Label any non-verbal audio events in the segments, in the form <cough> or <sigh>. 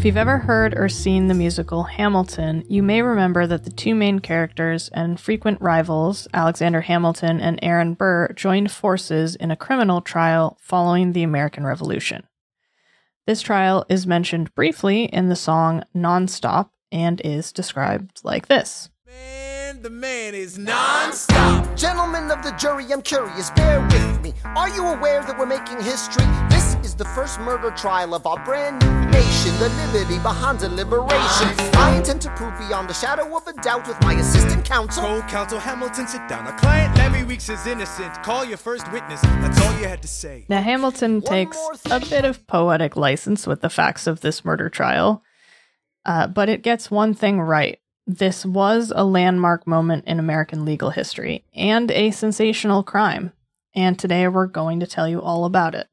If you've ever heard or seen the musical Hamilton, you may remember that the two main characters and frequent rivals, Alexander Hamilton and Aaron Burr, joined forces in a criminal trial following the American Revolution. This trial is mentioned briefly in the song Nonstop and is described like this. Man, the man is non-stop. Gentlemen of the jury, I'm curious, bear with me. Are you aware that we're making history? This is the first murder trial of our brand new nation, the liberty behind deliberation. I intend to prove beyond the shadow of a doubt with my assistant counsel. Told counsel Hamilton, sit down. Our client Levi Weeks is innocent. Call your first witness. That's all you had to say. Now, Hamilton takes a bit of poetic license with the facts of this murder trial, uh, but it gets one thing right. This was a landmark moment in American legal history and a sensational crime, and today we're going to tell you all about it.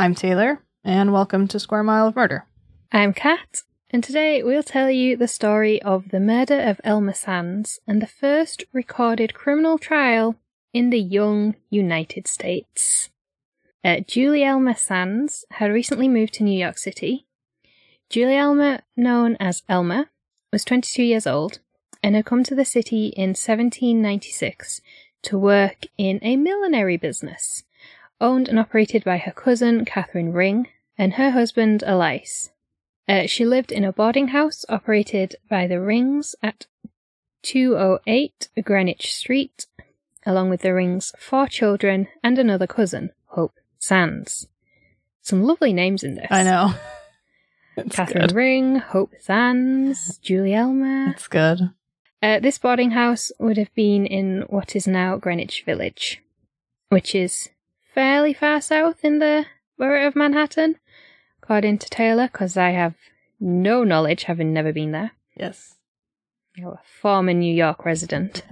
I'm Taylor, and welcome to Square Mile of Murder. I'm Kat, and today we'll tell you the story of the murder of Elma Sands and the first recorded criminal trial in the young United States. Uh, Gulielma Sands had recently moved to New York City. Gulielma, known as Elma, was 22 years old and had come to the city in 1796 to work in a millinery business, owned and operated by her cousin Catherine Ring and her husband Elias. Uh, she lived in a boarding house operated by the Rings at 208 Greenwich Street, along with the Rings' four children and another cousin, Hope Sands. Some lovely names in this. I know. <laughs> It's Catherine good. Ring, Hope Sands, Gulielma. It's good. Uh, this boarding house would have been in what is now Greenwich Village, which is fairly far south in the borough of Manhattan, according to Taylor, because I have no knowledge, having never been there. Yes. I'm a former New York resident.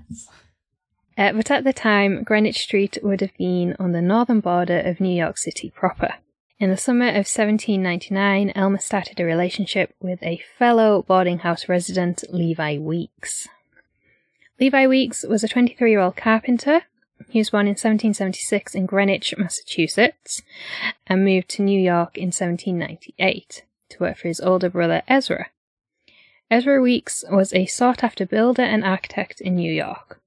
Uh, but at the time, Greenwich Street would have been on the northern border of New York City proper. In the summer of 1799, Elma started a relationship with a fellow boarding house resident, Levi Weeks. Levi Weeks was a 23 year old carpenter. He was born in 1776 in Greenwich, Massachusetts, and moved to New York in 1798 to work for his older brother Ezra. Ezra Weeks was a sought after builder and architect in New York.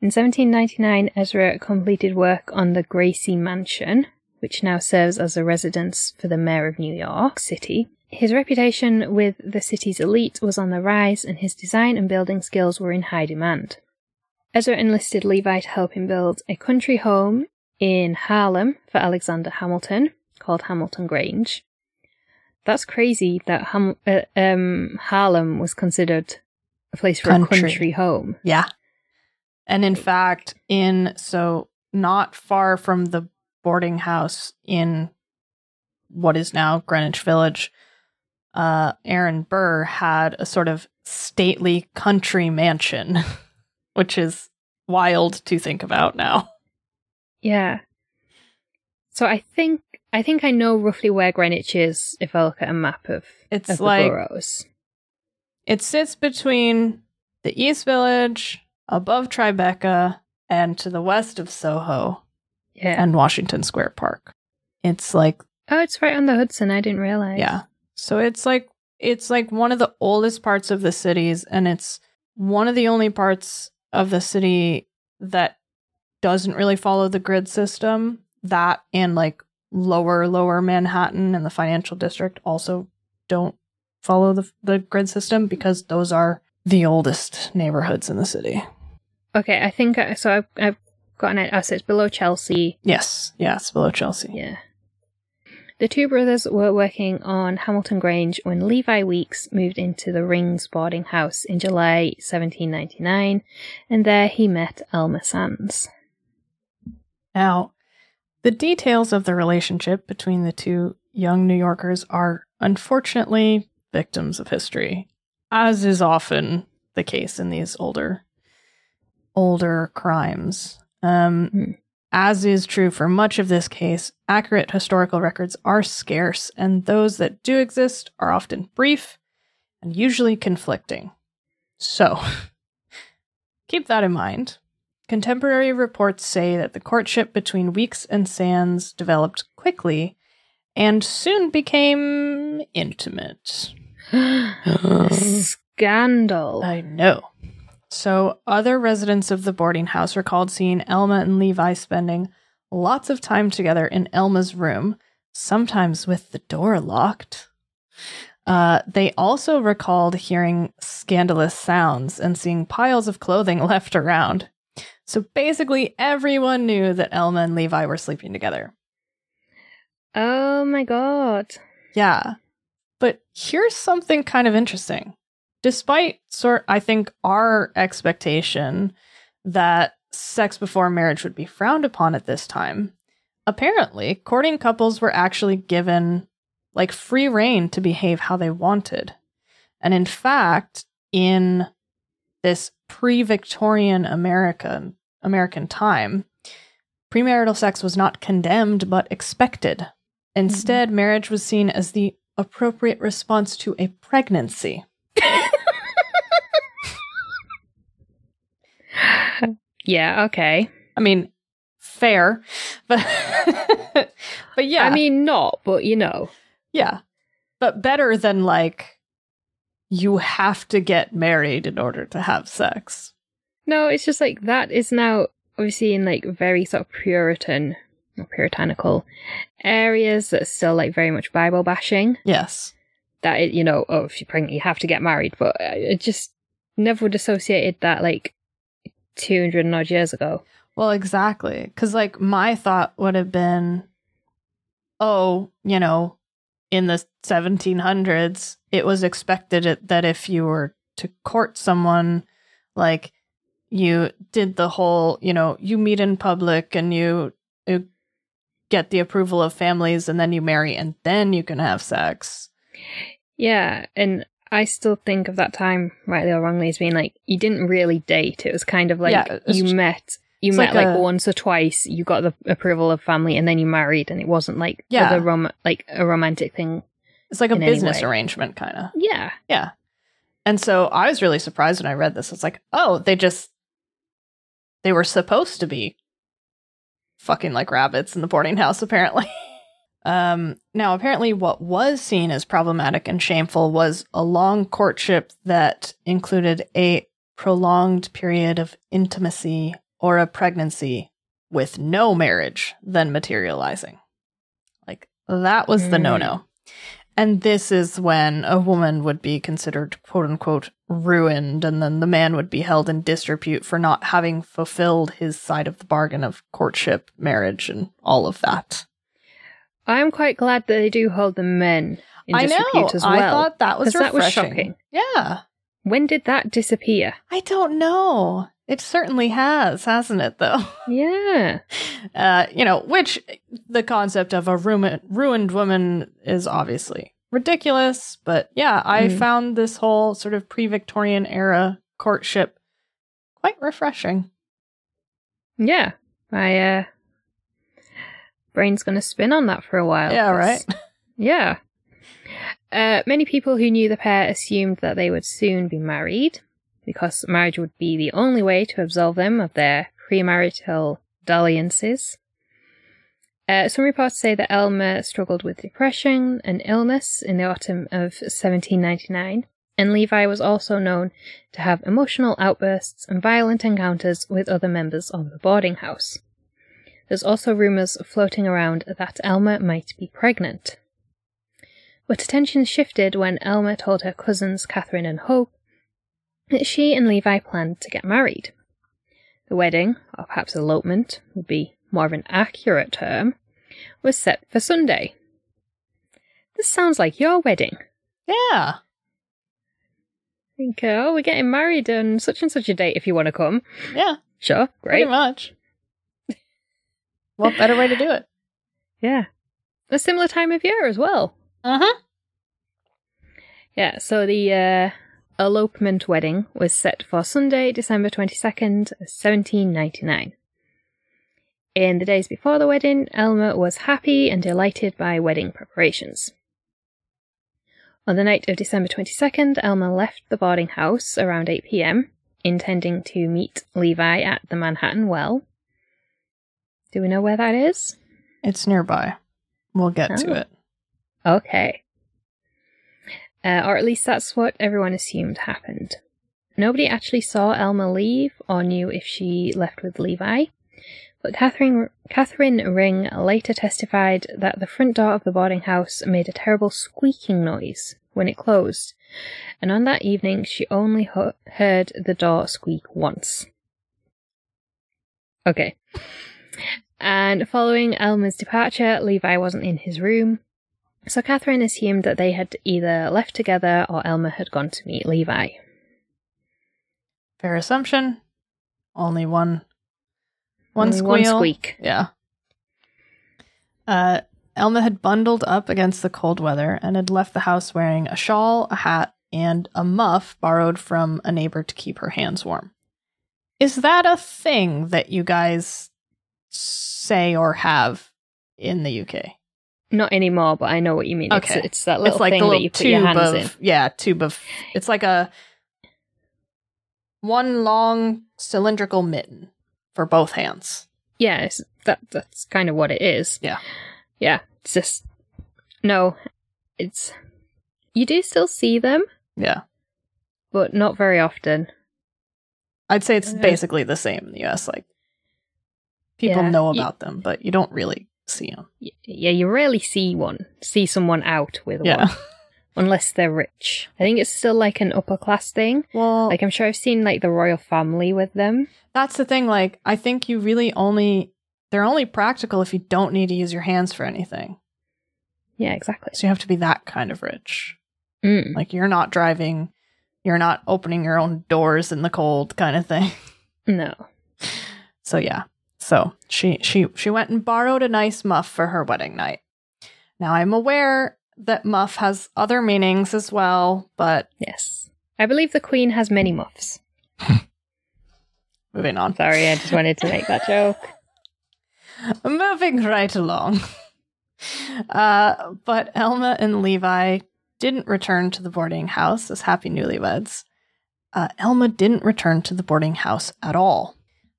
In 1799, Ezra completed work on the Gracie Mansion, which now serves as a residence for the mayor of New York City. His reputation with the city's elite was on the rise, and his design and building skills were in high demand. Ezra enlisted Levi to help him build a country home in Harlem for Alexander Hamilton, called Hamilton Grange. That's crazy that Ham- uh, um, Harlem was considered a place for Country. a country home. Yeah. And in fact, in so not far from the boarding house in what is now Greenwich Village, uh, Aaron Burr had a sort of stately country mansion, <laughs> which is wild to think about now. Yeah. So I think I think I know roughly where Greenwich is if I look at a map of, It's of the like boroughs. it sits between the East Village, above Tribeca, and to the west of Soho Yeah. and Washington Square Park. It's like oh, it's right on the Hudson. I didn't realize. Yeah. So it's like it's like one of the oldest parts of the cities and it's one of the only parts of the city that doesn't really follow the grid system. That and like lower lower Manhattan and the financial district also don't follow the the grid system because those are the oldest neighborhoods in the city. Okay, I think uh, so. I've, I've got an idea. Oh, so it's below Chelsea. Yes, yes, below Chelsea. Yeah. The two brothers were working on Hamilton Grange when Levi Weeks moved into the Rings boarding house in July 1799, and there he met Elma Sands. Now, the details of the relationship between the two young New Yorkers are unfortunately victims of history, as is often the case in these older older crimes. Um, Hmm. As is true for much of this case, accurate historical records are scarce, and those that do exist are often brief and usually conflicting. So, <laughs> keep that in mind. Contemporary reports say that the courtship between Weeks and Sands developed quickly, and soon became intimate. <gasps> Scandal. I know. So, other residents of the boarding house recalled seeing Elma and Levi spending lots of time together in Elma's room, sometimes with the door locked. Uh, they also recalled hearing scandalous sounds and seeing piles of clothing <laughs> left around. So basically, everyone knew that Elma and Levi were sleeping together. oh my god. Yeah. But here's something kind of interesting. Despite sort I think our expectation that sex before marriage would be frowned upon at this time, apparently courting couples were actually given like free reign to behave how they wanted. And in fact, in this pre-Victorian American American time, premarital sex was not condemned but expected. Mm-hmm. Instead, marriage was seen as the appropriate response to a pregnancy. Yeah, okay. I mean, fair, <laughs> but but yeah, I mean, not, but you know. yeah, but better than like you have to get married in order to have sex. No, it's just like that is now obviously in like very sort of Puritan or puritanical areas that's still like very much Bible bashing. Yes, That it, you know, oh, if you're pregnant, you have to get married. But uh, I I just never would associated that like 200 and odd years ago. well, exactly. Because like my thought would have been, oh, you know, in the 1700s, it was expected that if you were to court someone, like you did the whole, you know, you meet in public and you, you get the approval of families and then you marry and then you can have sex. Yeah, and I still think of that time, rightly or wrongly, as being like you didn't really date. It was kind of like Yeah, you just- met, you met like like, a- once or twice. You got the approval of family, and then you married, and it wasn't like Yeah. other rom- like a romantic thing. It's like a business arrangement, kind of. Yeah, Yeah. And so I was really surprised when I read this. It's like, oh, they just they were supposed to be fucking like rabbits in the boarding house, apparently. <laughs> um now apparently what was seen as problematic and shameful was a long courtship that included a prolonged period of intimacy or a pregnancy with no marriage then materializing. Like that was the Mm. no no. And this is when a woman would be considered quote unquote ruined, and then the man would be held in disrepute for not having fulfilled his side of the bargain of courtship, marriage, and all of that. I'm quite glad that they do hold the men in I know. as well. I thought that was 'cause that was shocking. Yeah. when did that disappear? I don't know. It certainly has, hasn't it, though? <laughs> Yeah, Uh, you know, which the concept of a ruined, ruined woman is obviously ridiculous. But yeah, I Mm. found this whole sort of pre Victorian era courtship quite refreshing. yeah. I uh, brain's gonna spin on that for a while. yeah, right? <laughs> Yeah. Uh, many people who knew the pair assumed that they would soon be married, because marriage would be the only way to absolve them of their premarital dalliances. Uh, some reports say that Elma struggled with depression and illness in the autumn of 1799, and Levi was also known to have emotional outbursts and violent encounters with other members of the boarding house. There's also rumours floating around that Elma might be pregnant. But attention shifted when Elma told her cousins Catherine and Hope that she and Levi planned to get married. The wedding, or perhaps elopement would be more of an accurate term, was set for Sunday. This sounds like your wedding. Yeah. Think, oh, we're getting married on such and such a date if you want to come. Yeah. Sure, great. Pretty much. What better way to do it? <sighs> Yeah. A similar time of year as well. Uh huh. Yeah, so the uh, elopement wedding was set for Sunday, December 22nd, 1799. In the days before the wedding, Elma was happy and delighted by wedding preparations. On the night of December 22nd, Elma left the boarding house around 8 pm, intending to meet Levi at the Manhattan Well. Do we know where that is? It's nearby. We'll get Oh. to it. Okay. Uh, or at least that's what everyone assumed happened. Nobody actually saw Elma leave or knew if she left with Levi, but Catherine, Catherine Ring later testified that the front door of the boarding house made a terrible squeaking noise when it closed, and on that evening she only ho- heard the door squeak once. Okay. And following Elma's departure, Levi wasn't in his room, so Catherine assumed that they had either left together or Elma had gone to meet Levi. Fair assumption. Only one. One Only squeal. One squeak. Yeah. Uh, Elma had bundled up against the cold weather and had left the house wearing a shawl, a hat, and a muff borrowed from a neighbor to keep her hands warm. Is that a thing that you guys say or have in the UK? Not anymore, but I know what you mean. Okay. It's, it's that little it's like thing the that you put tube your hands of in. yeah, tube of. It's like a one long cylindrical mitten for both hands. Yeah, it's, that that's kind of what it is. Yeah. Yeah, it's just no, it's you do still see them, Yeah, but not very often. I'd say it's basically the same in the US. Like people Yeah, know you- about them, but you don't really see them. Yeah, you rarely see one, see someone out with Yeah. one, unless they're rich. I think it's still like an upper class thing. Well, Like I'm sure I've seen like the royal family with them. that's the thing. Like I think you really only they're only practical if you don't need to use your hands for anything. Yeah, exactly. So you have to be that kind of rich. Mm. Like you're not driving, you're not opening your own doors in the cold kind of thing. No. <laughs> So yeah. So she she she went and borrowed a nice muff for her wedding night. Now I'm aware that muff has other meanings as well, but Yes. I believe the queen has many muffs. <laughs> moving on. Sorry, I just wanted to make that joke. <laughs> Moving right along. Uh, but Elma and Levi didn't return to the boarding house as happy newlyweds. Uh, Elma didn't return to the boarding house at all.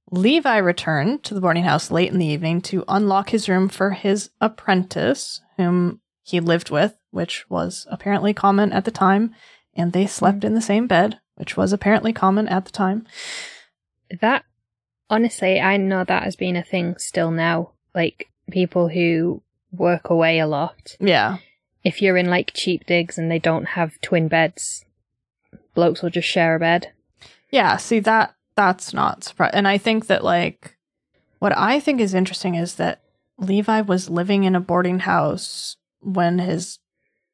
Levi returned to the boarding house late in the evening to unlock his room for his apprentice, whom he lived with, which was apparently common at the time, and they slept in the same bed, which was apparently common at the time. That honestly, I know that has been a thing still now. Like people who work away a lot. Yeah. If you're in like cheap digs and they don't have twin beds, blokes will just share a bed. Yeah, see that that's not surprising. And I think that like what I think is interesting is that Levi was living in a boarding house when his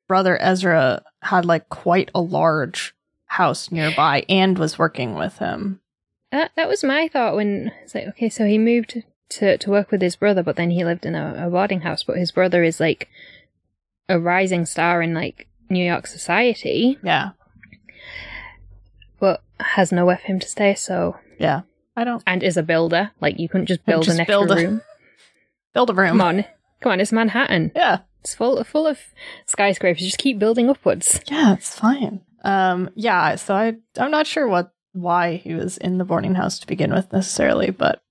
brother Ezra had like quite a large house nearby and was working with him. That that was my thought when it's like, okay, so he moved to to work with his brother, but then he lived in a, a boarding house. But his brother is like a rising star in like New York society, Yeah. Has nowhere for him to stay. So Yeah. I don't and is a builder. Like you couldn't just build Just an extra build a- room. <laughs> build a room. Come on, come on, it's Manhattan. Yeah. It's full full of skyscrapers. Just keep building upwards. Yeah, it's fine. Um yeah, so I I'm not sure what why he was in the boarding house to begin with necessarily, but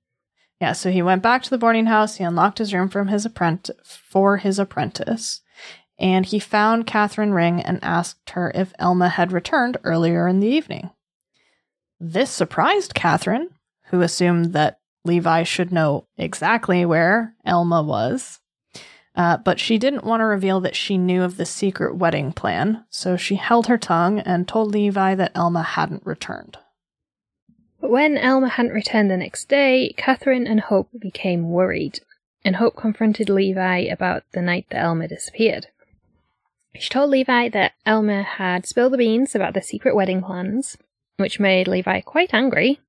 yeah, so he went back to the boarding house, he unlocked his room from his apprentice for his apprentice, and he found Catherine Ring and asked her if Elma had returned earlier in the evening. This surprised Catherine, who assumed that Levi should know exactly where Elma was. Uh, but she didn't want to reveal that she knew of the secret wedding plan, so she held her tongue and told Levi that Elma hadn't returned. But when Elma hadn't returned the next day, Catherine and Hope became worried, and Hope confronted Levi about the night that Elma disappeared. She told Levi that Elma had spilled the beans about the secret wedding plans, which made Levi quite angry,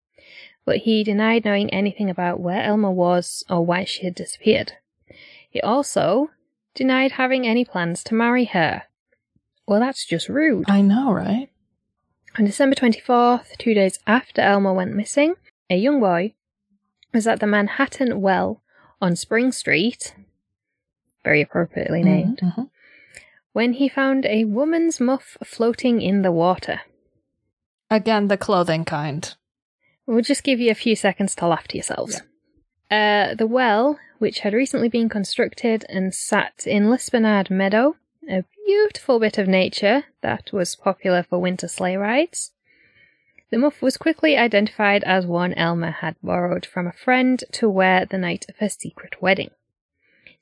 but he denied knowing anything about where Elma was or why she had disappeared. He also denied having any plans to marry her. Well, that's just rude. I know, right? On December 24th, two days after Elma went missing, a young boy was at the Manhattan Well on Spring Street, very appropriately named, Mhm. when he found a woman's muff floating in the water. Again, the clothing kind. We'll just give you a few seconds to laugh to yourselves. Uh, the well, which had recently been constructed and sat in Lispenard Meadow, a beautiful bit of nature that was popular for winter sleigh rides. The muff was quickly identified as one Elma had borrowed from a friend to wear the night of her secret wedding.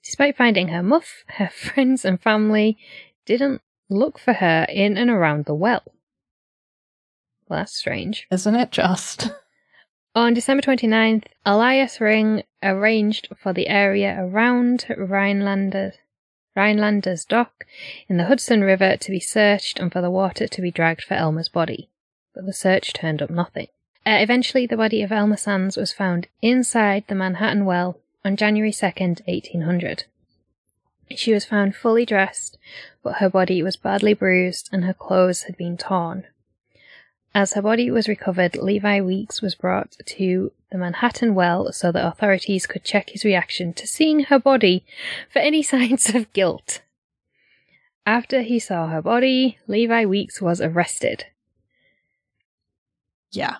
Despite finding her muff, her <laughs> friends and family didn't look for her in and around the well. Well, that's strange. Isn't it just? <laughs> On December 29th, Elias Ring arranged for the area around Rhinelanders, Rhinelanders Dock in the Hudson River to be searched and for the water to be dragged for Elma's body. But the search turned up nothing. Uh, eventually, the body of Elma Sands was found inside the Manhattan Well on January 2nd, 1800. She was found fully dressed, but her body was badly bruised and her clothes had been torn. As her body was recovered, Levi Weeks was brought to the Manhattan well so that authorities could check his reaction to seeing her body for any <laughs> signs of guilt. After he saw her body, Levi Weeks was arrested. Yeah.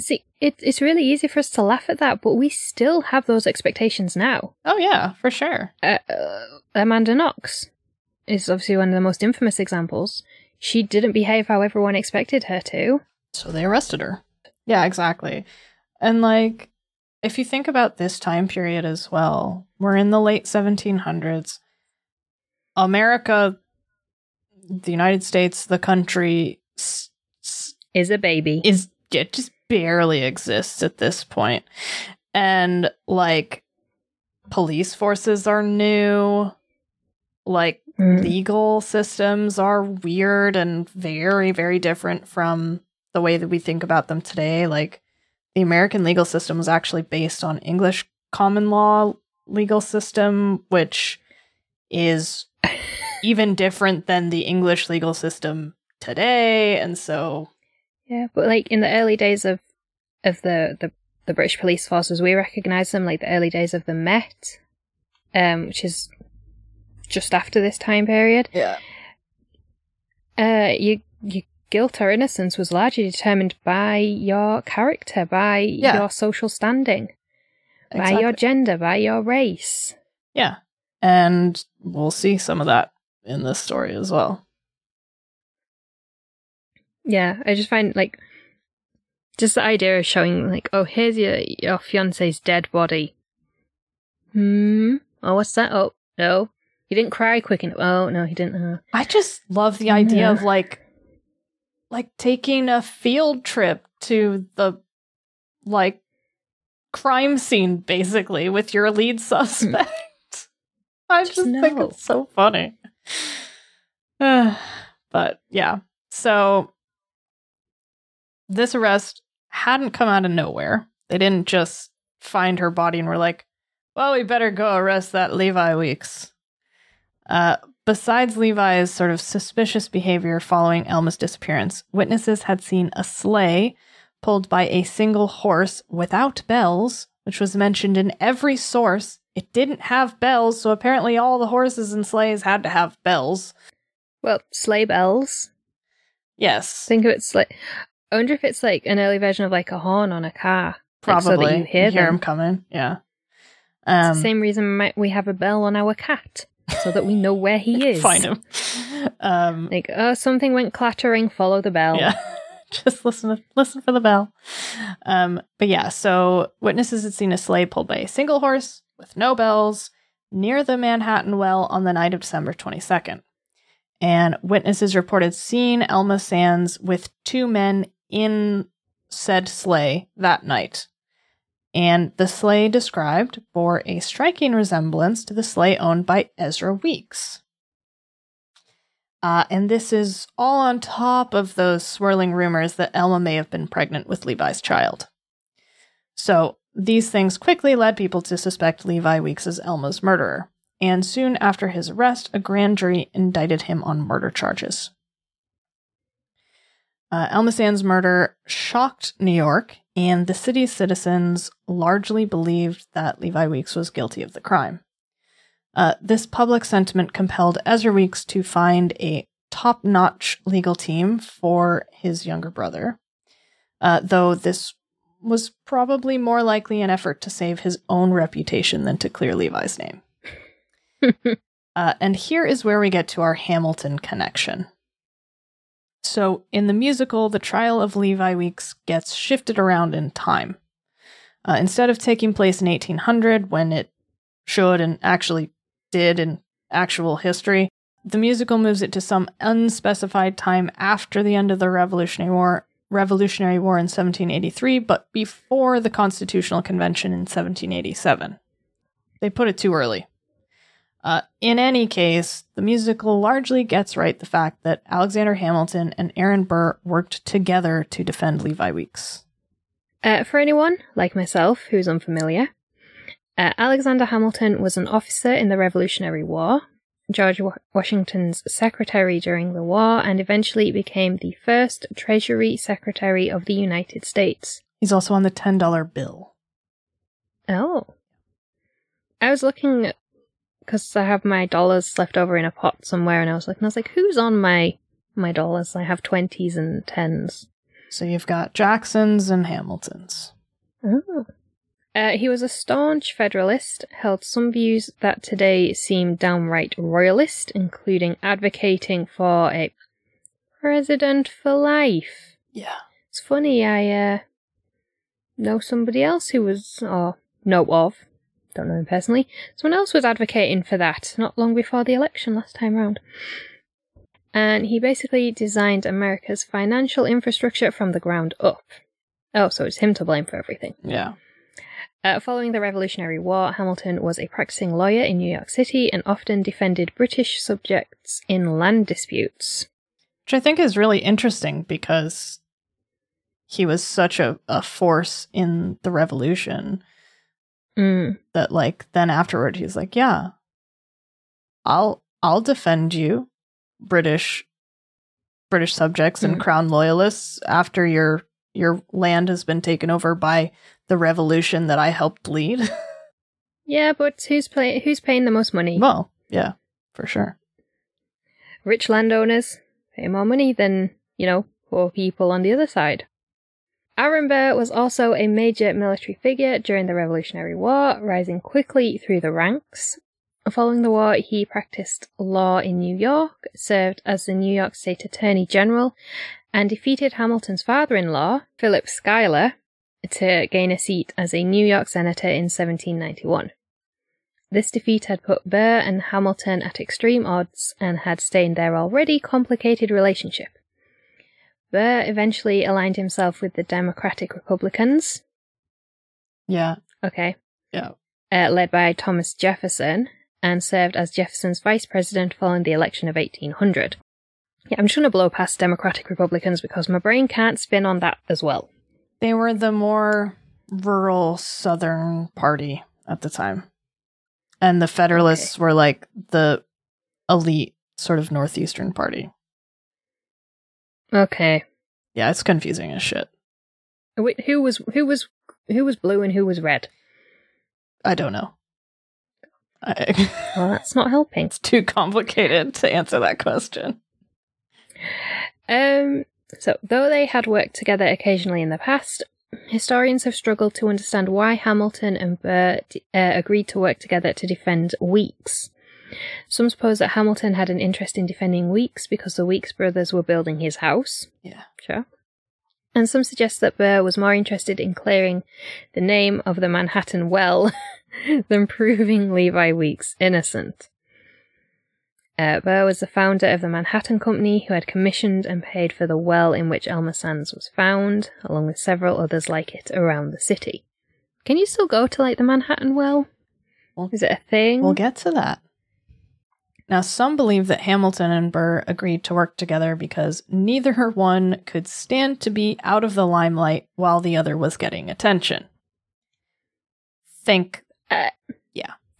See, it, it's really easy for us to laugh at that, but we still have those expectations now. Oh, yeah, for sure. Uh, uh, Amanda Knox is obviously one of the most infamous examples. She didn't behave how everyone expected her to. So they arrested her. Yeah, exactly. And like, if you think about this time period as well, we're in the late 1700s. America, the United States, the country s- s- Is a baby. is it just barely exists at this point. And like police forces are new. Like Mm. legal systems are weird and very very different from the way that we think about them today. Like the American legal system was actually based on English common law legal system which is <laughs> even different than the English legal system today and so Yeah, but like in the early days of of the the, the British police forces, we recognise them like the early days of the Met, um, which is just after this time period. yeah Uh, you your guilt or innocence was largely determined by your character, by Yeah. your social standing, by your gender, by your race. Yeah. And we'll see some of that in this story as well. Yeah, I just find like just the idea of showing like, oh, here's your your fiance's dead body. Hmm. Oh, what's that? Oh, no, he didn't cry quick enough. Oh, no, he didn't. Uh, I just love the idea Yeah. of like like taking a field trip to the like crime scene basically with your lead suspect. <laughs> I Just just think it's so funny. <sighs> but yeah. So this arrest hadn't come out of nowhere. They didn't just find her body and were like, well, we better go arrest that Levi Weeks. Uh, besides Levi's sort of suspicious behavior following Elma's disappearance, witnesses had seen a sleigh pulled by a single horse without bells, which was mentioned in every source. It didn't have bells, so apparently all the horses and sleighs had to have bells. well, sleigh bells. Yes, Think of it like. I wonder if it's like an early version of like a horn on a car, like, probably. so that you hear them. him coming. Yeah. It's Um, the same reason we have a bell on our cat, so that we know where he <laughs> is. Find him. Um, Like, oh, something went clattering. Follow the bell. Yeah. <laughs> Just listen listen for the bell. Um, but yeah, so witnesses had seen a sleigh pulled by a single horse with no bells near the Manhattan Well on the night of December 22nd. And witnesses reported seeing Elma Sands with two men in said sleigh that night. And the sleigh described bore a striking resemblance to the sleigh owned by Ezra Weeks. Uh, and this is all on top of those swirling rumors that Elma may have been pregnant with Levi's child. So these things quickly led people to suspect Levi Weeks as Elma's murderer. And soon after his arrest, a grand jury indicted him on murder charges. Uh, Elma Sands' murder shocked New York, and the city's citizens largely believed that Levi Weeks was guilty of the crime. Uh, this public sentiment compelled Ezra Weeks to find a top notch legal team for his younger brother, uh, though this was probably more likely an effort to save his own reputation than to clear Levi's name. <laughs> Uh, and here is where we get to our Hamilton connection. So, in the musical, the trial of Levi Weeks gets shifted around in time. Uh, instead of taking place in 1800, when it should and actually did in actual history, the musical moves it to some unspecified time after the end of the Revolutionary War, Revolutionary War in 1783, but before the Constitutional Convention in 1787. They put it too early. Uh, in any case, the musical largely gets right the fact that Alexander Hamilton and Aaron Burr worked together to defend Levi Weeks. Uh, for anyone, like myself, who's unfamiliar, uh, Alexander Hamilton was an officer in the Revolutionary War, George Washington's secretary during the war, and eventually became the first Treasury Secretary of the United States. He's also on the $10 bill. Oh. I was looking because I have my dollars left over in a pot somewhere, and I was looking. I was like, "Who's on my my dollars?" I have twenties and tens. So you've got Jacksons and Hamiltons. Oh. Uh, he was a staunch Federalist, held some views that today seem downright royalist, including advocating for a president for life. Yeah. It's funny, I uh, know somebody else who was, or know of, don't know him personally, someone else was advocating for that not long before the election last time round. And he basically designed America's financial infrastructure from the ground up. Oh, so it's him to blame for everything. Yeah. Uh, following the Revolutionary War, Hamilton was a practicing lawyer in New York City and often defended British subjects in land disputes. Which I think is really interesting because he was such a, a force in the revolution Mm. that like then afterward he's like, Yeah, I'll I'll defend you, British British subjects and Mm. crown loyalists after your your land has been taken over by the revolution that I helped lead. <laughs> Yeah, but who's play- who's paying the most money? well, yeah, for sure. Rich landowners pay more money than, you know, poor people on the other side. Aaron Burr was also a major military figure during the Revolutionary War, rising quickly through the ranks. Following the war, he practiced law in New York, served as the New York State Attorney General, and defeated Hamilton's father in law, Philip Schuyler, to gain a seat as a New York senator in 1791. This defeat had put Burr and Hamilton at extreme odds and had stained their already complicated relationship. Burr eventually aligned himself with the Democratic Republicans, Yeah. okay, Yeah. uh, led by Thomas Jefferson, and served as Jefferson's vice president following the election of 1800. Yeah, I'm just going to blow past Democratic Republicans because my brain can't spin on that as well. They were the more rural southern party at the time. And the Federalists were like the elite sort of northeastern party. Okay. Yeah, it's confusing as shit. Wait, who was who was who was blue and who was red? I don't know. I, <laughs> Well, that's not helping. it's too complicated to answer that question. Um, so, though they had worked together occasionally in the past, historians have struggled to understand why Hamilton and Burr d- uh, agreed to work together to defend Weeks. Some suppose that Hamilton had an interest in defending Weeks because the Weeks brothers were building his house. Yeah. Sure. And some suggest that Burr was more interested in clearing the name of the Manhattan Well <laughs> than proving Levi Weeks innocent. Uh, Burr was the founder of the Manhattan Company, who had commissioned and paid for the well in which Elma Sands was found, along with several others like it around the city. Can you still go to like the Manhattan Well? Well, Is it a thing? We'll get to that. Now, some believe that Hamilton and Burr agreed to work together because neither one could stand to be out of the limelight while the other was getting attention. Think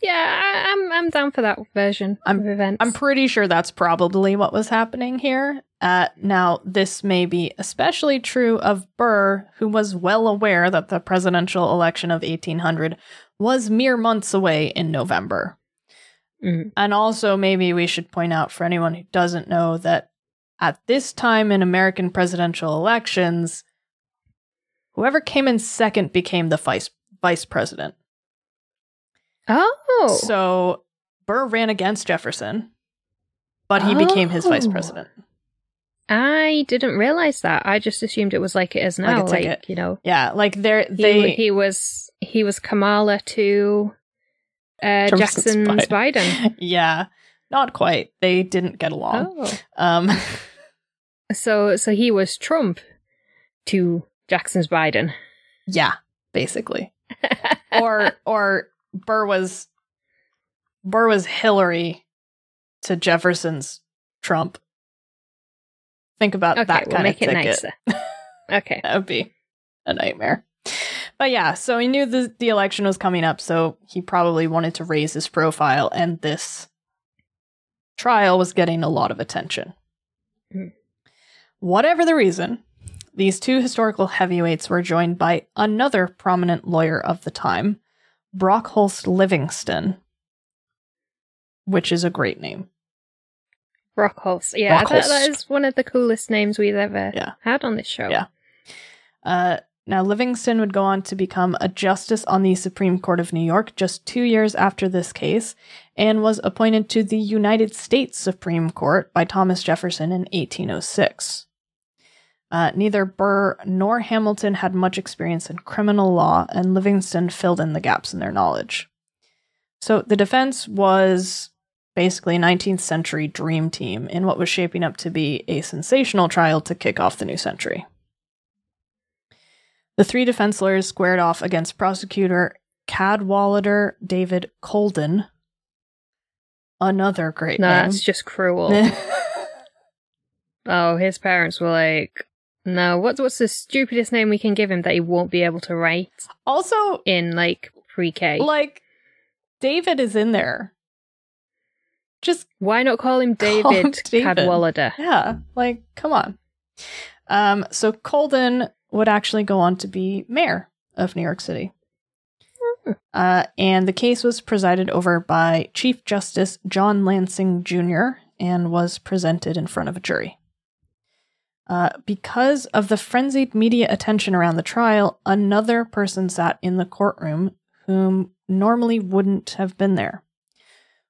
yeah, I, I'm I'm down for that version I'm- of events. I'm pretty sure that's probably what was happening here. Uh, now, this may be especially true of Burr, who was well aware that the presidential election of 1800 was mere months away in November. Mhm. And also, maybe we should point out for anyone who doesn't know that at this time in American presidential elections, whoever came in second became the vice vice president. oh, So Burr ran against Jefferson, but he became his vice Oh. president. I didn't realize that. I just assumed it was like it is Like now. Like, ticket. you know, Yeah, like they're he, he was he was Kamala to uh, Jackson's Biden. Biden. yeah, not quite. They didn't get along. Oh, Um, <laughs> so so he was Trump to Jackson's Biden. yeah, basically. <laughs> or or Burr was Burr was Hillary to Jefferson's Trump. Think about okay, that we'll kind make of it ticket. nicer. <laughs> Okay. That would be a nightmare. But yeah, so he knew the the election was coming up, so he probably wanted to raise his profile, and this trial was getting a lot of attention. Mm. Whatever the reason, these two historical heavyweights were joined by another prominent lawyer of the time, Brockholst Livingston, which is a great name. Brockholst. Yeah, that, that Brockholst. is one of the coolest names we've ever Yeah. had on this show. Yeah. Uh, now, Livingston would go on to become a justice on the Supreme Court of New York just two years after this case and was appointed to the United States Supreme Court by Thomas Jefferson in 1806. Uh, neither Burr nor Hamilton had much experience in criminal law, and Livingston filled in the gaps in their knowledge. So the defense was basically a 19th century dream team in what was shaping up to be a sensational trial to kick off the new century. The three defense lawyers squared off against prosecutor Cadwallader David Colden. Another great No, name. that's just cruel. <laughs> oh, his parents were like, no, what's what's the stupidest name we can give him that he won't be able to write also, in like pre-K? like, David is in there. Just, Why not call him <laughs> Call him David David. Cadwallader? yeah, like, come on. Um, so Colden would actually go on to be mayor of New York City. Uh, and the case was presided over by Chief Justice John Lansing Jr. and was presented in front of a jury. Uh, because of the frenzied media attention around the trial, another person sat in the courtroom whom normally wouldn't have been there.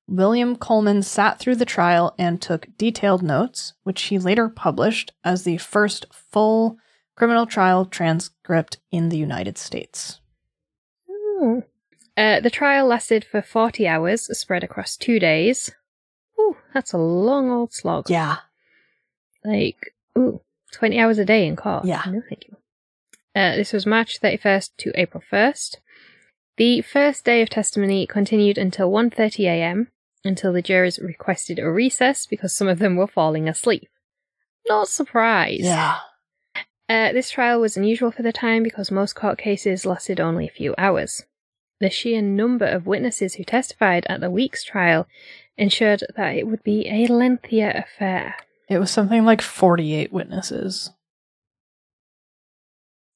William Coleman sat through the trial and took detailed notes, which he later published as the first full criminal trial transcript in the United States. Hmm. Uh, the trial lasted for 40 hours, spread across two days. Ooh, that's a long old slog. Yeah. Like, ooh, 20 hours a day in court. Yeah. No, thank you. Uh, this was March 31st to April 1st. The first day of testimony continued until 1.30 a.m., until the jurors requested a recess because some of them were falling asleep. Not surprised. Yeah. Uh, this trial was unusual for the time because most court cases lasted only a few hours. The sheer number of witnesses who testified at the week's trial ensured that it would be a lengthier affair. It was something like 48 witnesses.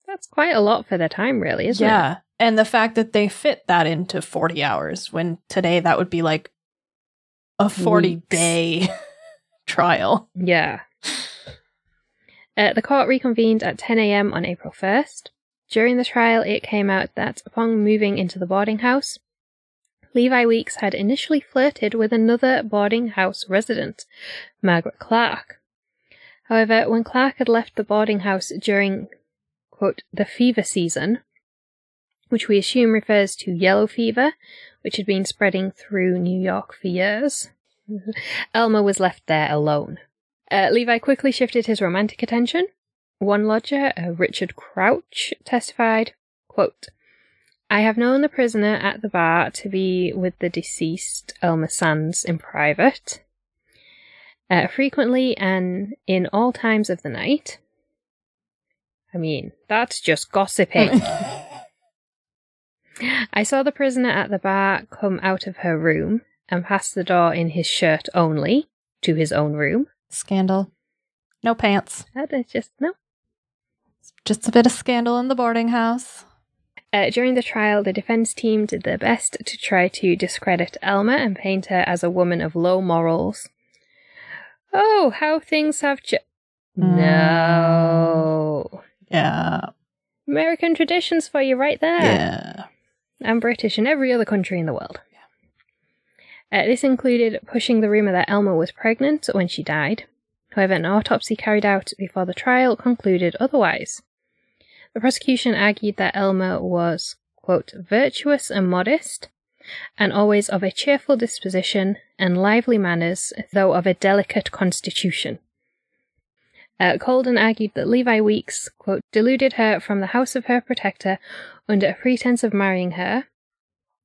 That's quite a lot for the time, really, isn't it? yeah. And the fact that they fit that into 40 hours when today that would be like a 40 Weeks. day <laughs> trial. Yeah. Uh, the court reconvened at 10 a.m. on April 1st. During the trial, it came out that upon moving into the boarding house, Levi Weeks had initially flirted with another boarding house resident, Margaret Clark. However, when Clark had left the boarding house during, quote, the fever season, which we assume refers to yellow fever, which had been spreading through New York for years, <laughs> Elma was left there alone. Uh, Levi quickly shifted his romantic attention. One lodger, uh, Richard Crouch, testified, quote, I have known the prisoner at the bar to be with the deceased Elma Sands in private, uh, frequently and in all times of the night. I mean, that's just gossiping. <laughs> I saw the prisoner at the bar come out of her room and pass the door in his shirt only to his own room. Scandal. No pants. That is just no. Just a bit of scandal in the boarding house. Uh, during the trial, the defense team did their best to try to discredit Elma and paint her as a woman of low morals. Oh, how things have ch- No. Yeah. American traditions for you right there. Yeah. and British and every other country in the world. Uh, this included pushing the rumour that Elma was pregnant when she died. However, an autopsy carried out before the trial concluded otherwise. The prosecution argued that Elma was, quote, virtuous and modest, and always of a cheerful disposition and lively manners, though of a delicate constitution. Uh, Colden argued that Levi Weeks, quote, deluded her from the house of her protector under a pretense of marrying her,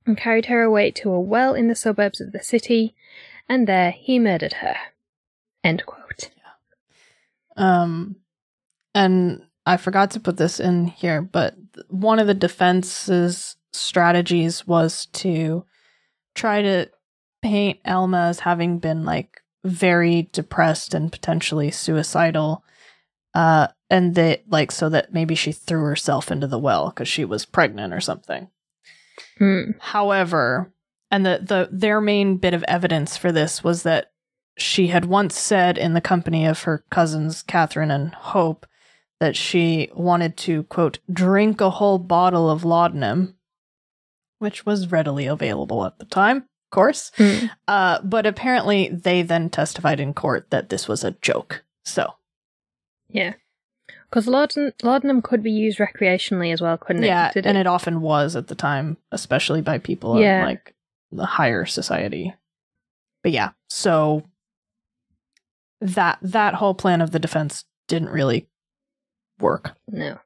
and carried her away to a well in the suburbs of the city, and there he murdered her. End quote. Um, and I forgot to put this in here, but one of the defense's strategies was to try to paint Elma as having been like very depressed and potentially suicidal. Uh, and that like so that maybe she threw herself into the well because she was pregnant or something. Hmm. However, and the, the their main bit of evidence for this was that she had once said in the company of her cousins Catherine and Hope that she wanted to quote drink a whole bottle of laudanum, which was readily available at the time, of course. Hmm. Uh, but apparently, they then testified in court that this was a joke. So Yeah. Because laudanum, laudanum could be used recreationally as well, couldn't yeah, it? Yeah, and it often was at the time, especially by people Yeah. in like the higher society. But yeah, so that that whole plan of the defense didn't really work. No.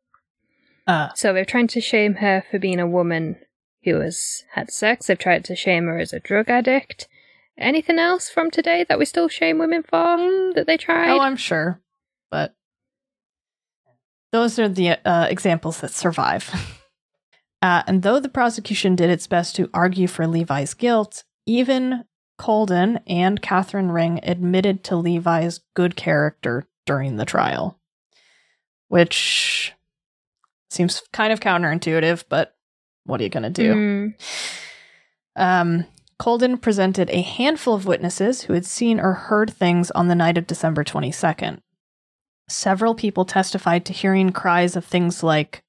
Uh, So they're trying to shame her for being a woman who has had sex. They've tried to shame her as a drug addict. Anything else from today that we still shame women for that they tried? oh, I'm sure, but those are the uh, examples that survive. <laughs> Uh, and though the prosecution did its best to argue for Levi's guilt, even Colden and Catherine Ring admitted to Levi's good character during the trial, which seems kind of counterintuitive, but what are you going to do? Mm, Um, Colden presented a handful of witnesses who had seen or heard things on the night of December 22nd. Several people testified to hearing cries of things like,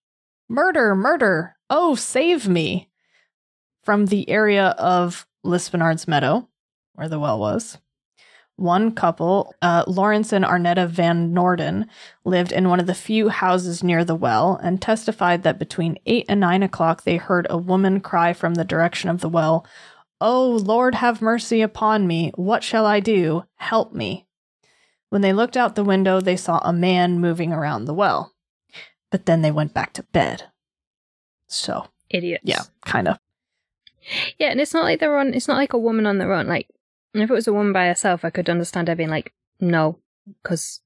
Murder, murder, oh, save me, from the area of Lispenard's Meadow, where the well was. One couple, uh, Lawrence and Arnetta Van Norden, lived in one of the few houses near the well and testified that between 8 and 9 o'clock they heard a woman cry from the direction of the well, Oh, Lord, have mercy upon me. What shall I do? Help me. When they looked out the window, they saw a man moving around the well. But then they went back to bed. So, idiots. yeah, kind of. Yeah, and it's not like they're on. It's not like a woman on their own. Like if it was a woman by herself, I could understand her being like, no, because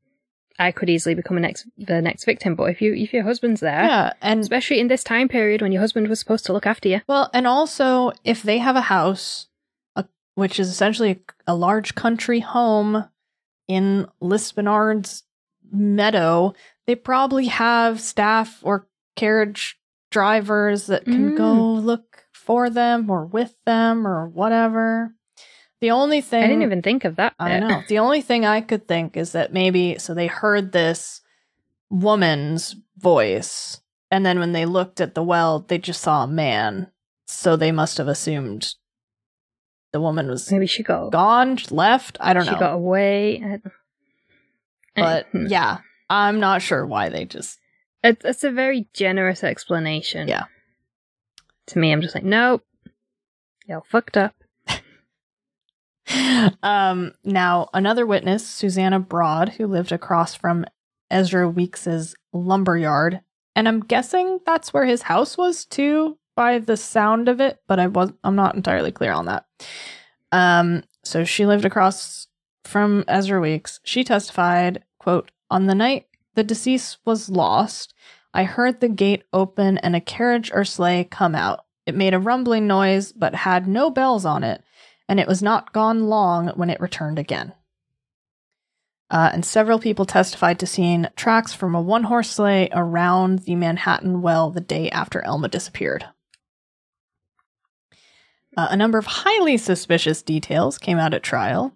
I could easily become a next the next victim. But if you if your husband's there, Yeah, and especially in this time period when your husband was supposed to look after you, Well, and also if they have a house, a, which is essentially a large country home in Lispenard's meadow, they probably have staff or carriage drivers that can Mm. go look for them or with them or whatever. The only thing I didn't even think of that. I bit. know. The only thing I could think is that maybe so they heard this woman's voice, and then when they looked at the well, they just saw a man. So they must have assumed the woman was Maybe she got gone, left. I don't she know. She got away. I- but Hmm. yeah, I'm not sure why they just. It, it's a very generous explanation. Yeah. To me, I'm just like, nope. Y'all fucked up. <laughs> um, now, another witness, Susanna Broad, who lived across from Ezra Weeks's lumberyard, and I'm guessing that's where his house was too, by the sound of it, but I was I'm not entirely clear on that. Um, so she lived across from Ezra Weeks. She testified, quote, on the night the deceased was lost, I heard the gate open and a carriage or sleigh come out. It made a rumbling noise, but had no bells on it and it was not gone long when it returned again. Uh, and several people testified to seeing tracks from a one horse sleigh around the Manhattan well the day after Elma disappeared. Uh, a number of highly suspicious details came out at trial.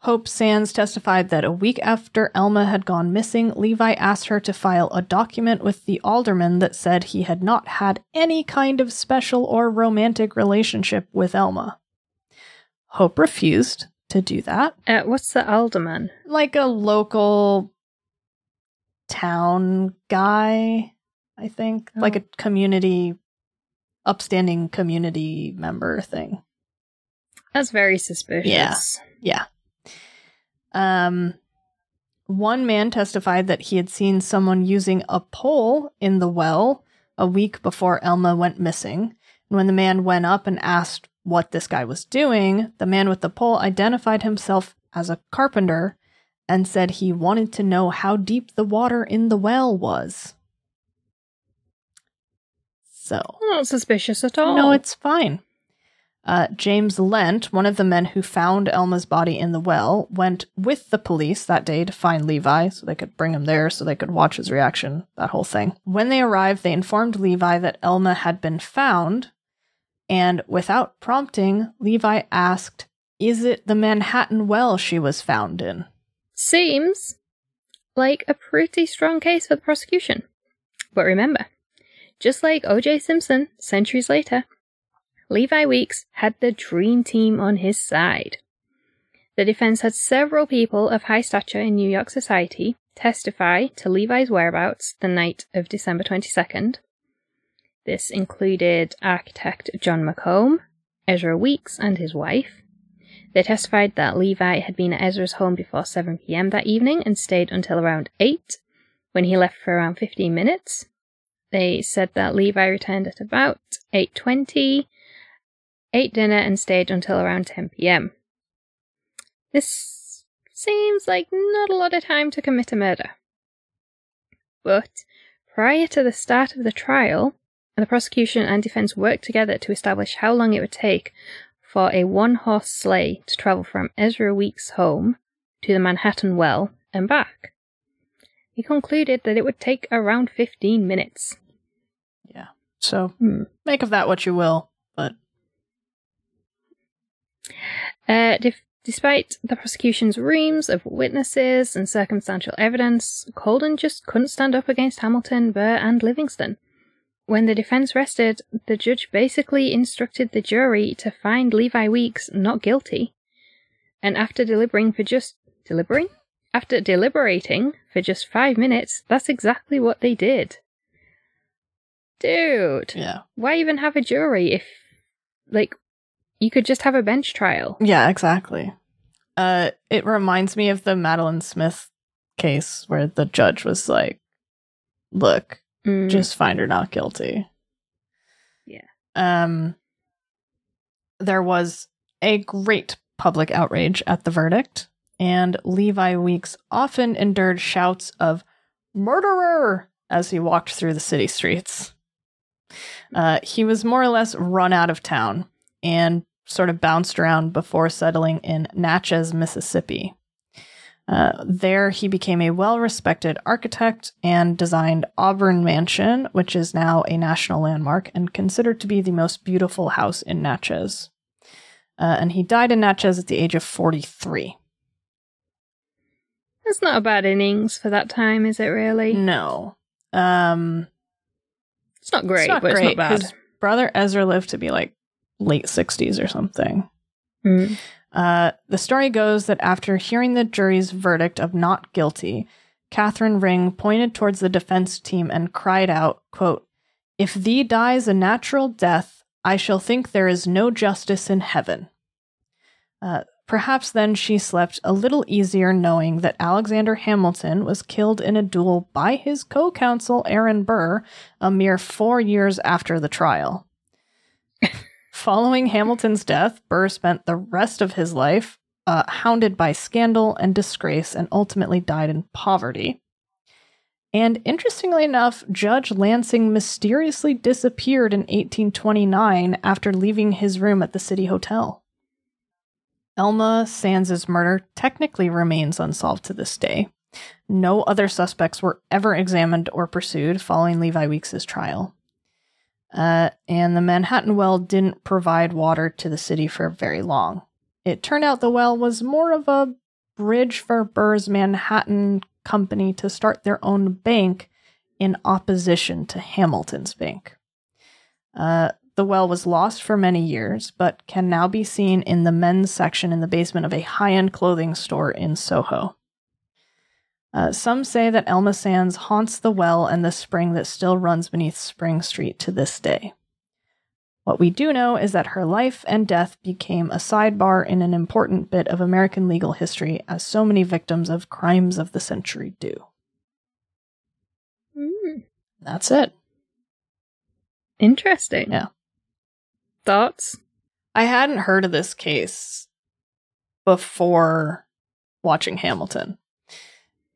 Hope Sands testified that a week after Elma had gone missing, Levi asked her to file a document with the alderman that said he had not had any kind of special or romantic relationship with Elma. Hope refused to do that. Uh, what's the alderman? Like a local town guy, I think. Oh. Like a community, upstanding community member thing. That's very suspicious. Yeah. Um, one man testified that he had seen someone using a pole in the well a week before Elma went missing. And when the man went up and asked what this guy was doing, the man with the pole identified himself as a carpenter and said he wanted to know how deep the water in the well was. So, Not suspicious at all. no, it's fine. Uh, James Lent, one of the men who found Elma's body in the well, went with the police that day to find Levi so they could bring him there so they could watch his reaction, that whole thing. When they arrived, they informed Levi that Elma had been found, and without prompting, Levi asked, Is it the Manhattan well she was found in? Seems like a pretty strong case for the prosecution. But remember, just like O.J. Simpson centuries later, Levi Weeks had the dream team on his side. The defense had several people of high stature in New York society testify to Levi's whereabouts the night of December 22nd. This included architect John McComb, Ezra Weeks, and his wife. They testified that Levi had been at Ezra's home before 7 pm that evening and stayed until around 8, when he left for around 15 minutes. They said that Levi returned at about 8:20, ate dinner and stayed until around 10 pm. This seems like not a lot of time to commit a murder. But prior to the start of the trial, the prosecution and defense worked together to establish how long it would take for a one horse sleigh to travel from Ezra Weeks' home to the Manhattan Well and back. He concluded that it would take around 15 minutes. Yeah. So Hmm. make of that what you will, but Uh, dif- despite the prosecution's reams of witnesses and circumstantial evidence, Colden just couldn't stand up against Hamilton, Burr, and Livingston. When the defense rested, the judge basically instructed the jury to find Levi Weeks not guilty. And after deliberating for just deliberating? After deliberating for just five minutes, that's exactly what they did. Dude, yeah. why even have a jury if, like, you could just have a bench trial? Yeah, exactly. Uh, it reminds me of the Madeline Smith case where the judge was like, "Look, Mm. just find her not guilty." Yeah. Um. There was a great public outrage at the verdict, and Levi Weeks often endured shouts of "murderer" as he walked through the city streets. Uh, he was more or less run out of town and sort of bounced around before settling in Natchez, Mississippi. Uh, there, he became a well respected architect and designed Auburn Mansion, which is now a national landmark and considered to be the most beautiful house in Natchez. Uh, and he died in Natchez at the age of 43. That's not a bad innings for that time, is it really? No. Um, It's not great, it's not but great. it's not bad. His brother Ezra lived to be like late 60s or something. Mm. Uh, the story goes that after hearing the jury's verdict of not guilty, Catherine Ring pointed towards the defense team and cried out, quote, If thee dies a natural death, I shall think there is no justice in heaven. Uh, perhaps then she slept a little easier knowing that Alexander Hamilton was killed in a duel by his co counsel Aaron Burr a mere four years after the trial. <laughs> Following Hamilton's death, Burr spent the rest of his life uh, hounded by scandal and disgrace and ultimately died in poverty. And interestingly enough, Judge Lansing mysteriously disappeared in 1829 after leaving his room at the city hotel. Elma Sands' murder technically remains unsolved to this day. No other suspects were ever examined or pursued following Levi Weeks' trial. Uh, and the Manhattan well didn't provide water to the city for very long. It turned out the well was more of a bridge for Burr's Manhattan company to start their own bank in opposition to Hamilton's bank. Uh, the well was lost for many years, but can now be seen in the men's section in the basement of a high end clothing store in Soho. Uh, some say that Elma Sands haunts the well and the spring that still runs beneath Spring Street to this day. What we do know is that her life and death became a sidebar in an important bit of American legal history, as so many victims of crimes of the century do. Mm, That's it. interesting. Yeah. Thoughts? I hadn't heard of this case before watching Hamilton.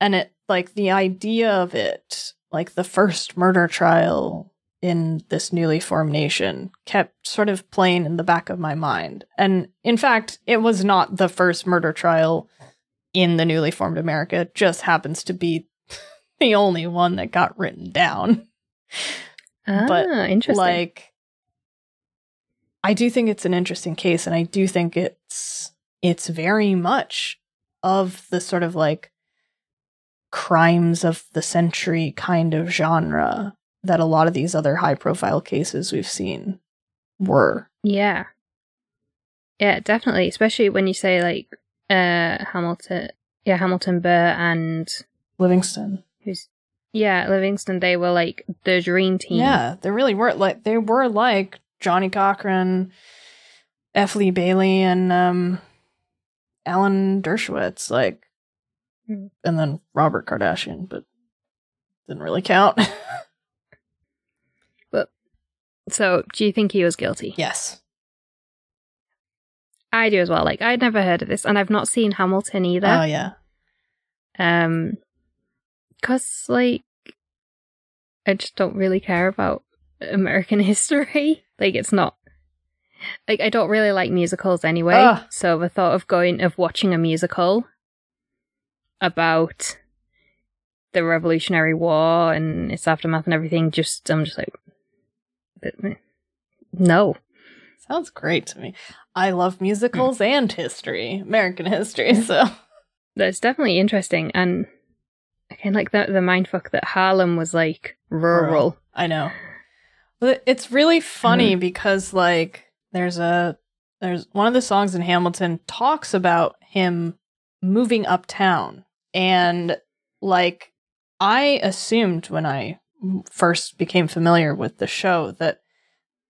And it, like, the idea of it, like the first murder trial in this newly formed nation, kept sort of playing in the back of my mind. And in fact, it was not the first murder trial in the newly formed America, it just happens to be <laughs> the only one that got written down. Ah, But, interesting. like i do think it's an interesting case and i do think it's it's very much of the sort of like crimes of the century kind of genre that a lot of these other high profile cases we've seen were Yeah. Yeah, definitely. Especially when you say like uh Hamilton yeah, Hamilton Burr and livingston who's yeah, Livingston, they were like the dream team. yeah they really were like they were like johnnie cochran f lee bailey and um alan dershowitz like Hmm. and then robert kardashian but didn't really count <laughs> but So do you think he was guilty? yes I do as well. Like I'd never heard of this and I've not seen Hamilton either. oh yeah Um, cause like, I just don't really care about American <laughs> history. Like, it's not. Like, I don't really like musicals anyway. Ah. So the thought of going of watching a musical about the Revolutionary War and its aftermath and everything, just I'm just like, eh, no. sounds great to me i love musicals and history american history so That's definitely interesting and. Again, like the the mindfuck that Harlem was like rural. I know. It's really funny hmm. because like there's a there's one of the songs in Hamilton talks about him moving uptown. And like I assumed when I first became familiar with the show that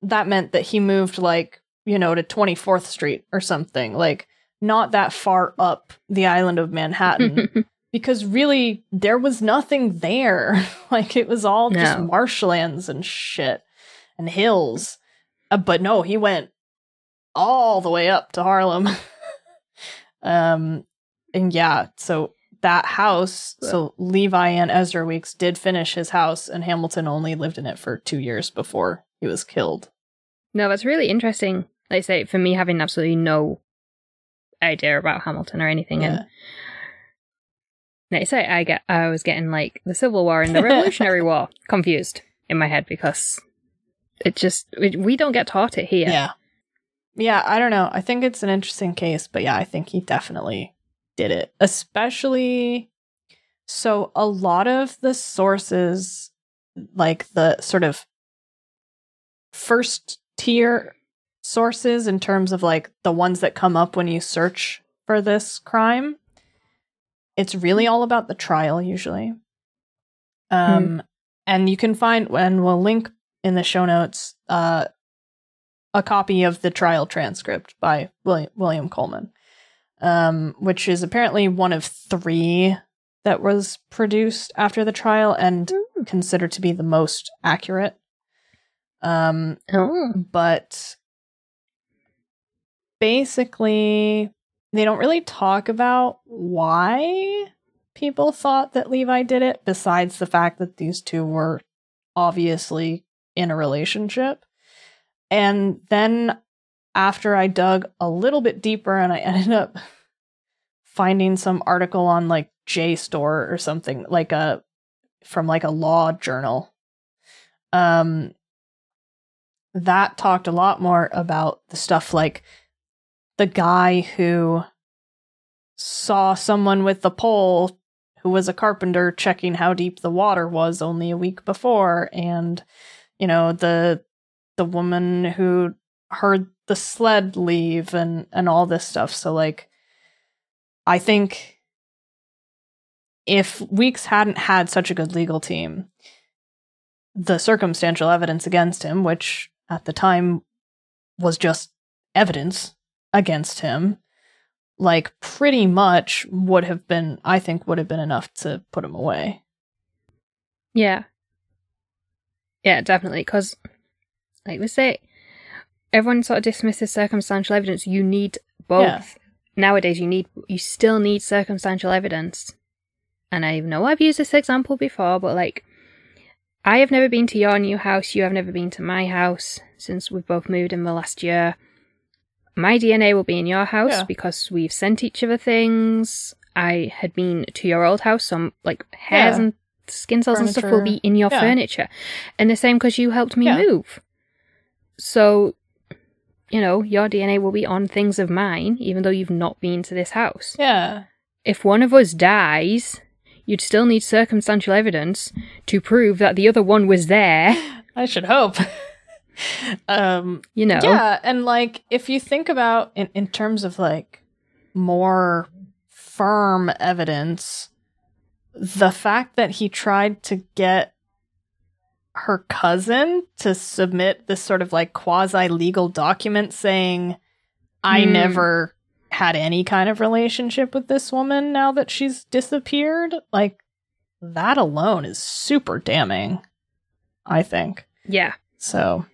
that meant that he moved like, you know, to 24th Street or something, like not that far up the island of Manhattan. <laughs> Because really there was nothing there. <laughs> like it was all just marshlands and shit and hills. Uh, but no, he went all the way up to Harlem. <laughs> um and yeah, so that house, so Levi and Ezra Weeks did finish his house and Hamilton only lived in it for 2 years before he was killed. No, that's really interesting. Like I say, for me, having absolutely no idea about Hamilton or anything, and Yeah. like I say, I get, I was getting like the Civil War and the <laughs> Revolutionary War confused in my head because it just we, we don't get taught it here. Yeah. Yeah, I don't know. I think it's an interesting case, but yeah, I think he definitely did it. Especially so a lot of the sources like the sort of first tier sources in terms of like the ones that come up when you search for this crime, it's really all about the trial usually. Um and you can find and we'll link in the show notes uh a copy of the trial transcript by William, William Coleman, um, which is apparently one of three that was produced after the trial and considered to be the most accurate. Um, Oh, but basically, they don't really talk about why people thought that Levi did it, besides the fact that these two were obviously in a relationship. And then after I dug a little bit deeper and I ended up finding some article on like JSTOR or something like a from like a law journal. Um that talked a lot more about the stuff like the guy who saw someone with the pole who was a carpenter checking how deep the water was only a week before and you know the the woman who heard the sled leave and and all this stuff. So like I think if Weeks hadn't had such a good legal team, the circumstantial evidence against him, which at the time was just evidence against him, like pretty much would have been, I think, would have been enough to put him away. Yeah. Yeah, definitely. Because, like we say, everyone sort of dismisses circumstantial evidence. You need both. Yeah. Nowadays, you need, you still need circumstantial evidence. And I know I've used this example before, but like, I have never been to your new house. You have never been to my house since we've both moved in the last year. My DNA will be in your house Yeah. because we've sent each other things. I had been to your old house, so like hairs Yeah. and skin cells and stuff will be in your Yeah. furniture. And the same because you helped me Yeah. move. So, you know, your DNA will be on things of mine, even though you've not been to this house. Yeah. If one of us dies, you'd still need circumstantial evidence to prove that the other one was there, <laughs> I should hope. <laughs> um you know. Yeah, and like if you think about in, in terms of like more firm evidence, the fact that he tried to get her cousin to submit this sort of like quasi legal document saying, I Hmm. never had any kind of relationship with this woman now that she's disappeared, like that alone is super damning, I think. Yeah. So,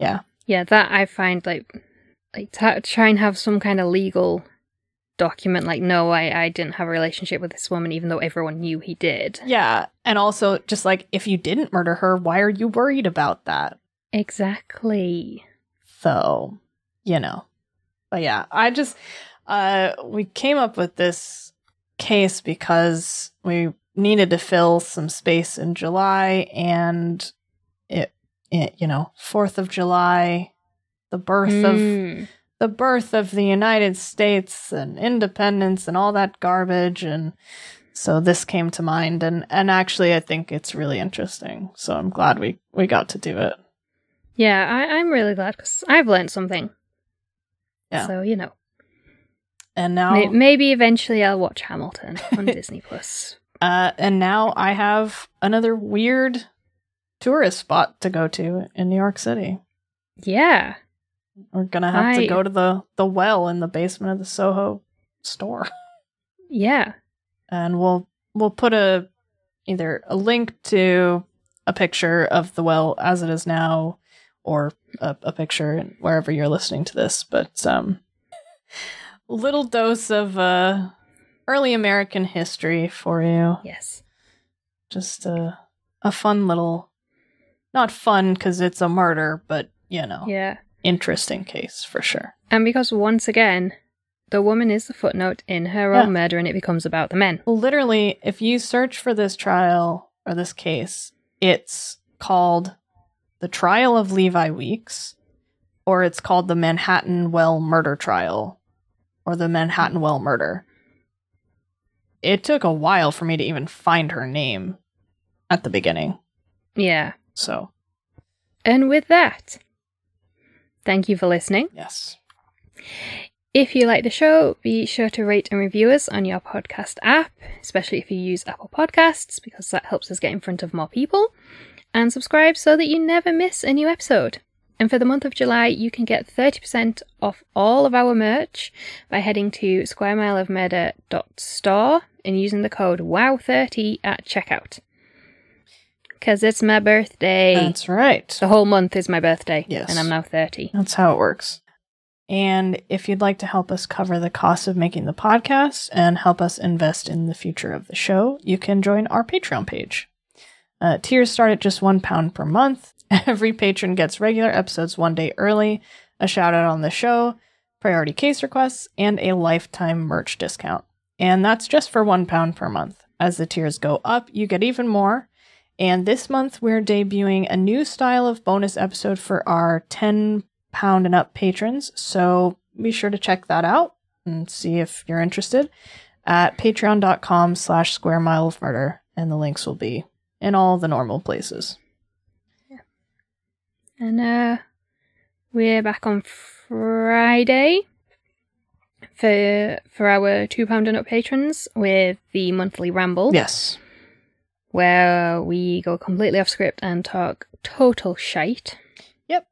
Yeah, Yeah, that I find like like to try and have some kind of legal document like no, I I didn't have a relationship with this woman even though everyone knew he did. Yeah, and also just like if you didn't murder her, why are you worried about that? Exactly. So, you know. But yeah, I just uh we came up with this case because we needed to fill some space in July and it, it you know, 4th of July, the birth of Mm. The birth of the United States and independence and all that garbage and so this came to mind and and actually I think it's really interesting. So I'm glad we we got to do it. Yeah, I, I'm really glad because I've learned something. Yeah. So you know, And now may- maybe eventually I'll watch Hamilton on <laughs> Disney Plus. uh and now I have another weird tourist spot to go to in New York City. Yeah, We're going to have I- to go to the the well in the basement of the Soho store. <laughs> yeah, and we'll we'll put a either a link to a picture of the well as it is now or a, a picture wherever you're listening to this but um <laughs> little dose of uh early american history for you. Yes, just a a fun little not fun because it's a murder but you know. Yeah. Interesting case for sure And because once again, the woman is the footnote in her Yeah. own murder, and it becomes about the men. literally if you search for this trial or this case it's called the trial of levi weeks or it's called the manhattan well murder trial or the manhattan well murder it took a while for me to even find her name at the beginning Yeah. so And with that, thank you for listening. yes If you like the show, be sure to rate and review us on your podcast app, especially if you use Apple Podcasts, because that helps us get in front of more people. And subscribe so that you never miss a new episode. And for the month of July, you can get 30% off all of our merch by heading to squaremileofmurder.store and using the code WOW30 at checkout. Because it's my birthday. that's right the whole month is my birthday. Yes. And I'm now 30. That's how it works. And if you'd like to help us cover the cost of making the podcast and help us invest in the future of the show, you can join our Patreon page. Uh, tiers start at just one pound per month. <laughs> Every patron gets regular episodes one day early, a shout out on the show, priority case requests, and a lifetime merch discount. And that's just for one pound per month. As the tiers go up, you get even more. And this month, we're debuting a new style of bonus episode for our 10 pound and up patrons. So be sure to check that out and see if you're interested at patreon.com slash square mile of murder. And the links will be in all the normal places. Yeah. And uh We're back on Friday for for our two pound and up patrons with the monthly ramble. Yes. Where we go completely off script and talk total shite. Yep.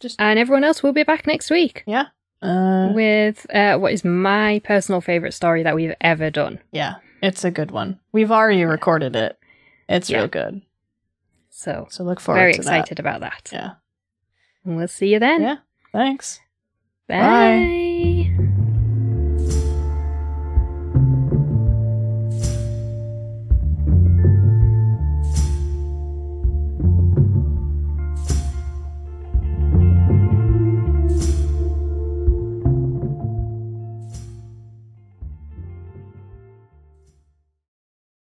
Just And everyone else will be back next week yeah. Uh, with uh, what is my personal favorite story that we've ever done. yeah. It's a good one. We've already recorded it. It's Yeah. real good. So So look forward to it. very to excited about that. that. Yeah. And we'll see you then. Yeah. Thanks. Bye.